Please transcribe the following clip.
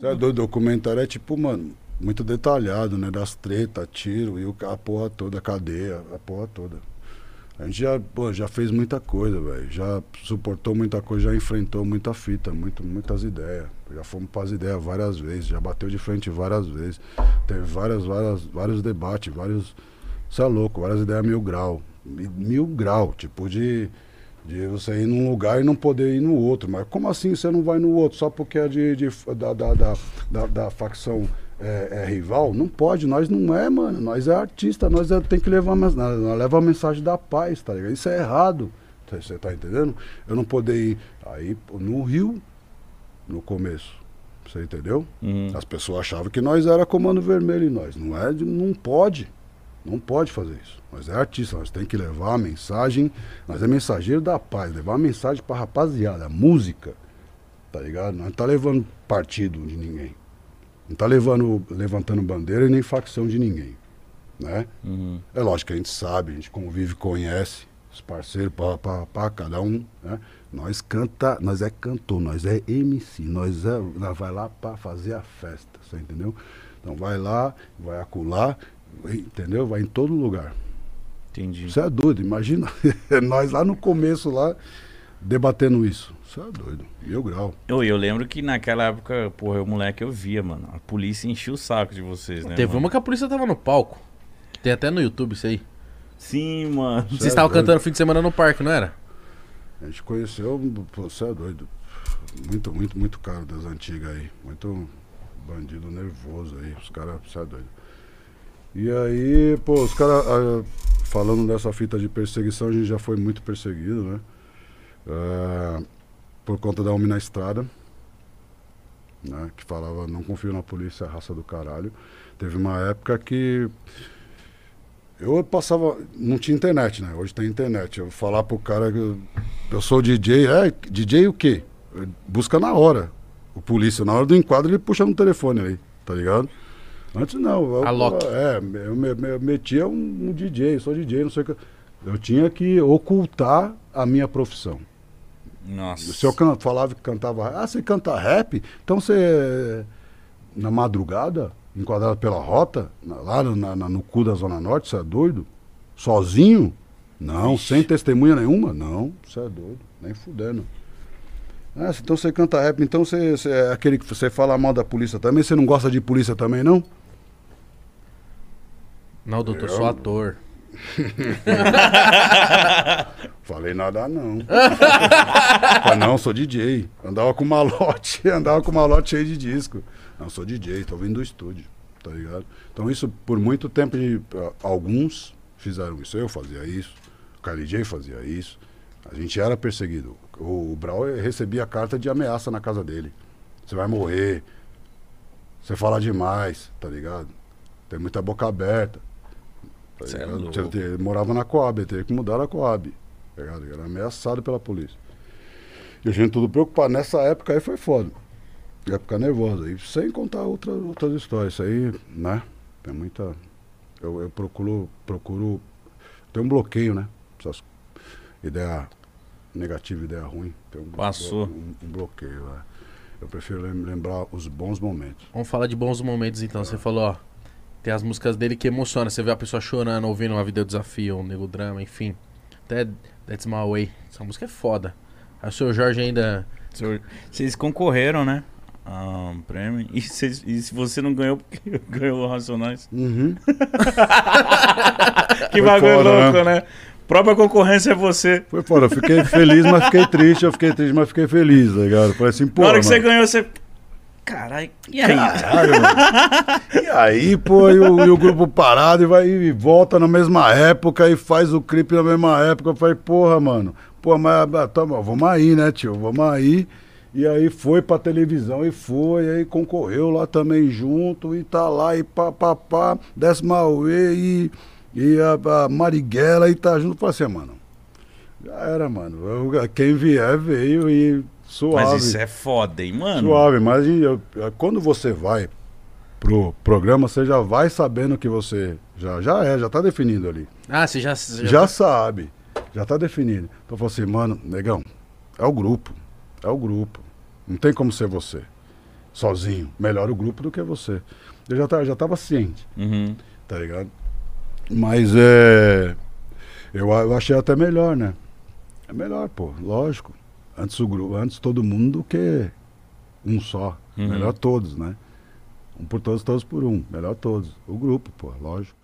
É, do documentário é tipo, mano, muito detalhado, né? Das tretas, tiro e a porra toda, a cadeia, a porra toda. A gente já, pô, já fez muita coisa, velho. Já suportou muita coisa, já enfrentou muita fita, muito, muitas ideias. Já fomos para as ideias várias vezes, já bateu de frente várias vezes. Teve várias, várias, vários debates, vários. Você é louco, várias ideias mil grau. Mil grau, tipo de de você ir num lugar e não poder ir no outro. Mas como assim você não vai no outro? Só porque é de, de da, da, da, da, facção é, é, rival? Não pode, nós não é, mano. Nós é artista, nós é, tem que levar nós leva a mensagem da paz, tá ligado? Isso é errado. Você tá entendendo? Eu não poder ir aí no Rio, no começo. Você entendeu? Uhum. As pessoas achavam que nós era comando vermelho e nós. Não é, não pode. Não pode fazer isso. Nós é artista, nós tem que levar a mensagem, nós é mensageiro da paz, levar a mensagem pra rapaziada, a música, tá ligado? Nós não tá levando partido de ninguém. Não tá levando, levantando bandeira e nem facção de ninguém, né? Uhum. É lógico que a gente sabe, a gente convive, conhece os parceiros, pá, pá, pá, cada um, né? Nós canta, nós é cantor, nós é MC, nós, é, nós vai lá para fazer a festa, você entendeu? Então vai lá, vai acular, entendeu? Vai em todo lugar. Entendi. Isso é doido, imagina nós lá no começo lá debatendo isso. Isso é doido. Mil grau. Eu, eu lembro que naquela época, porra, eu moleque eu via, mano. A polícia enchia o saco de vocês, né? Teve mano? uma que a polícia tava no palco. Tem até no YouTube isso aí. Sim, mano. Vocês é estavam cantando fim de semana no parque, não era? A gente conheceu, você é doido. Muito, muito, muito caro das antigas aí. Muito bandido nervoso aí. Os caras, você é doido. E aí, pô, os caras, ah, falando dessa fita de perseguição, a gente já foi muito perseguido, né? É, por conta da homem na estrada, né? Que falava, não confio na polícia, é raça do caralho. Teve uma época que eu passava, não tinha internet, né? Hoje tem internet. Eu falar pro cara que eu, eu sou DJ, é, DJ o quê? Busca na hora. O polícia, na hora do enquadro, ele puxa no telefone aí, tá ligado? Antes não. Eu. É, eu, me, metia um, um, DJ, sou DJ, não sei o que. Eu tinha que ocultar a minha profissão. Nossa. Se eu can, falava que cantava. Ah, você canta rap? Então você. Na madrugada, enquadrado pela rota, lá no, na, no cu da Zona Norte, você é doido? Sozinho? Não, Ixi. sem testemunha nenhuma? Não, você é doido, nem fudendo. Ah, então você canta rap, então você, você é aquele que você fala mal da polícia também, você não gosta de polícia também, não? Não, doutor, eu... sou ator. Falei nada não. Não, sou DJ. Andava com malote, andava com malote cheio de disco. Não, sou DJ, tô vindo do estúdio, tá ligado? Então isso, por muito tempo, alguns fizeram isso. Eu fazia isso, o KLJ fazia isso. A gente era perseguido. O, Brau recebia carta de ameaça na casa dele. Você vai morrer. Você fala demais, tá ligado? Tem muita boca aberta. Tá é ele morava na Coab, ele teve que mudar a Coab. Tá ele era ameaçado pela polícia. E a gente tudo preocupado. Nessa época aí foi foda. Época nervosa. E sem contar outra, outras histórias. Isso aí, né? Tem muita. Eu, eu procuro. procuro tem um bloqueio, né? Essas ideia negativa, ideia ruim. Tem um, Passou. Um, um bloqueio. É. Eu prefiro lembrar os bons momentos. Vamos falar de bons momentos então. É. Você falou, ó. Tem as músicas dele que emociona. Você vê a pessoa chorando, ouvindo uma video desafio, um nego drama, enfim. Até That's My Way. Essa música é foda. Aí o seu Jorge ainda. Vocês concorreram, né? A um prêmio. E, cês, e, se você não ganhou, porque ganhou o Racionais. Uhum. que bagulho louco, né? né? Própria concorrência é você. Foi fora, eu fiquei feliz, mas fiquei triste. Eu fiquei triste, mas fiquei feliz, tá ligado? Foi assim, pô. Na hora que mano. você ganhou, você. Caralho, e aí? Caralho, e aí, pô, e o, e o, grupo parado e vai e volta na mesma época e faz o clipe na mesma época. Eu falei, porra, mano, pô, mas ah, tá, vamos aí, né, tio? Vamos aí. E aí foi pra televisão e foi, e aí concorreu lá também junto, e tá lá, e pá, pá, pá, décima UE, e, e a, a Marighella, e tá junto. Eu falei assim, mano, já era, mano. Eu, quem vier veio e Suave. Mas isso é foda, hein, mano? Suave, mas eu, quando você vai pro programa, você já vai sabendo que você já, já é, já tá definido ali. Ah, você já... Já, já tá... sabe, já tá definido. Então eu falo assim, mano, negão, é o grupo, é o grupo. Não tem como ser você. sozinho. Melhor o grupo do que você. Eu já, tava, já tava ciente, Uhum. tá ligado? Mas é. Eu, eu achei até melhor, né? É melhor, pô, lógico. Antes o grupo, antes todo mundo do que um só. Uhum. Melhor todos, né? Um por todos, todos por um. Melhor todos. O grupo, pô, lógico.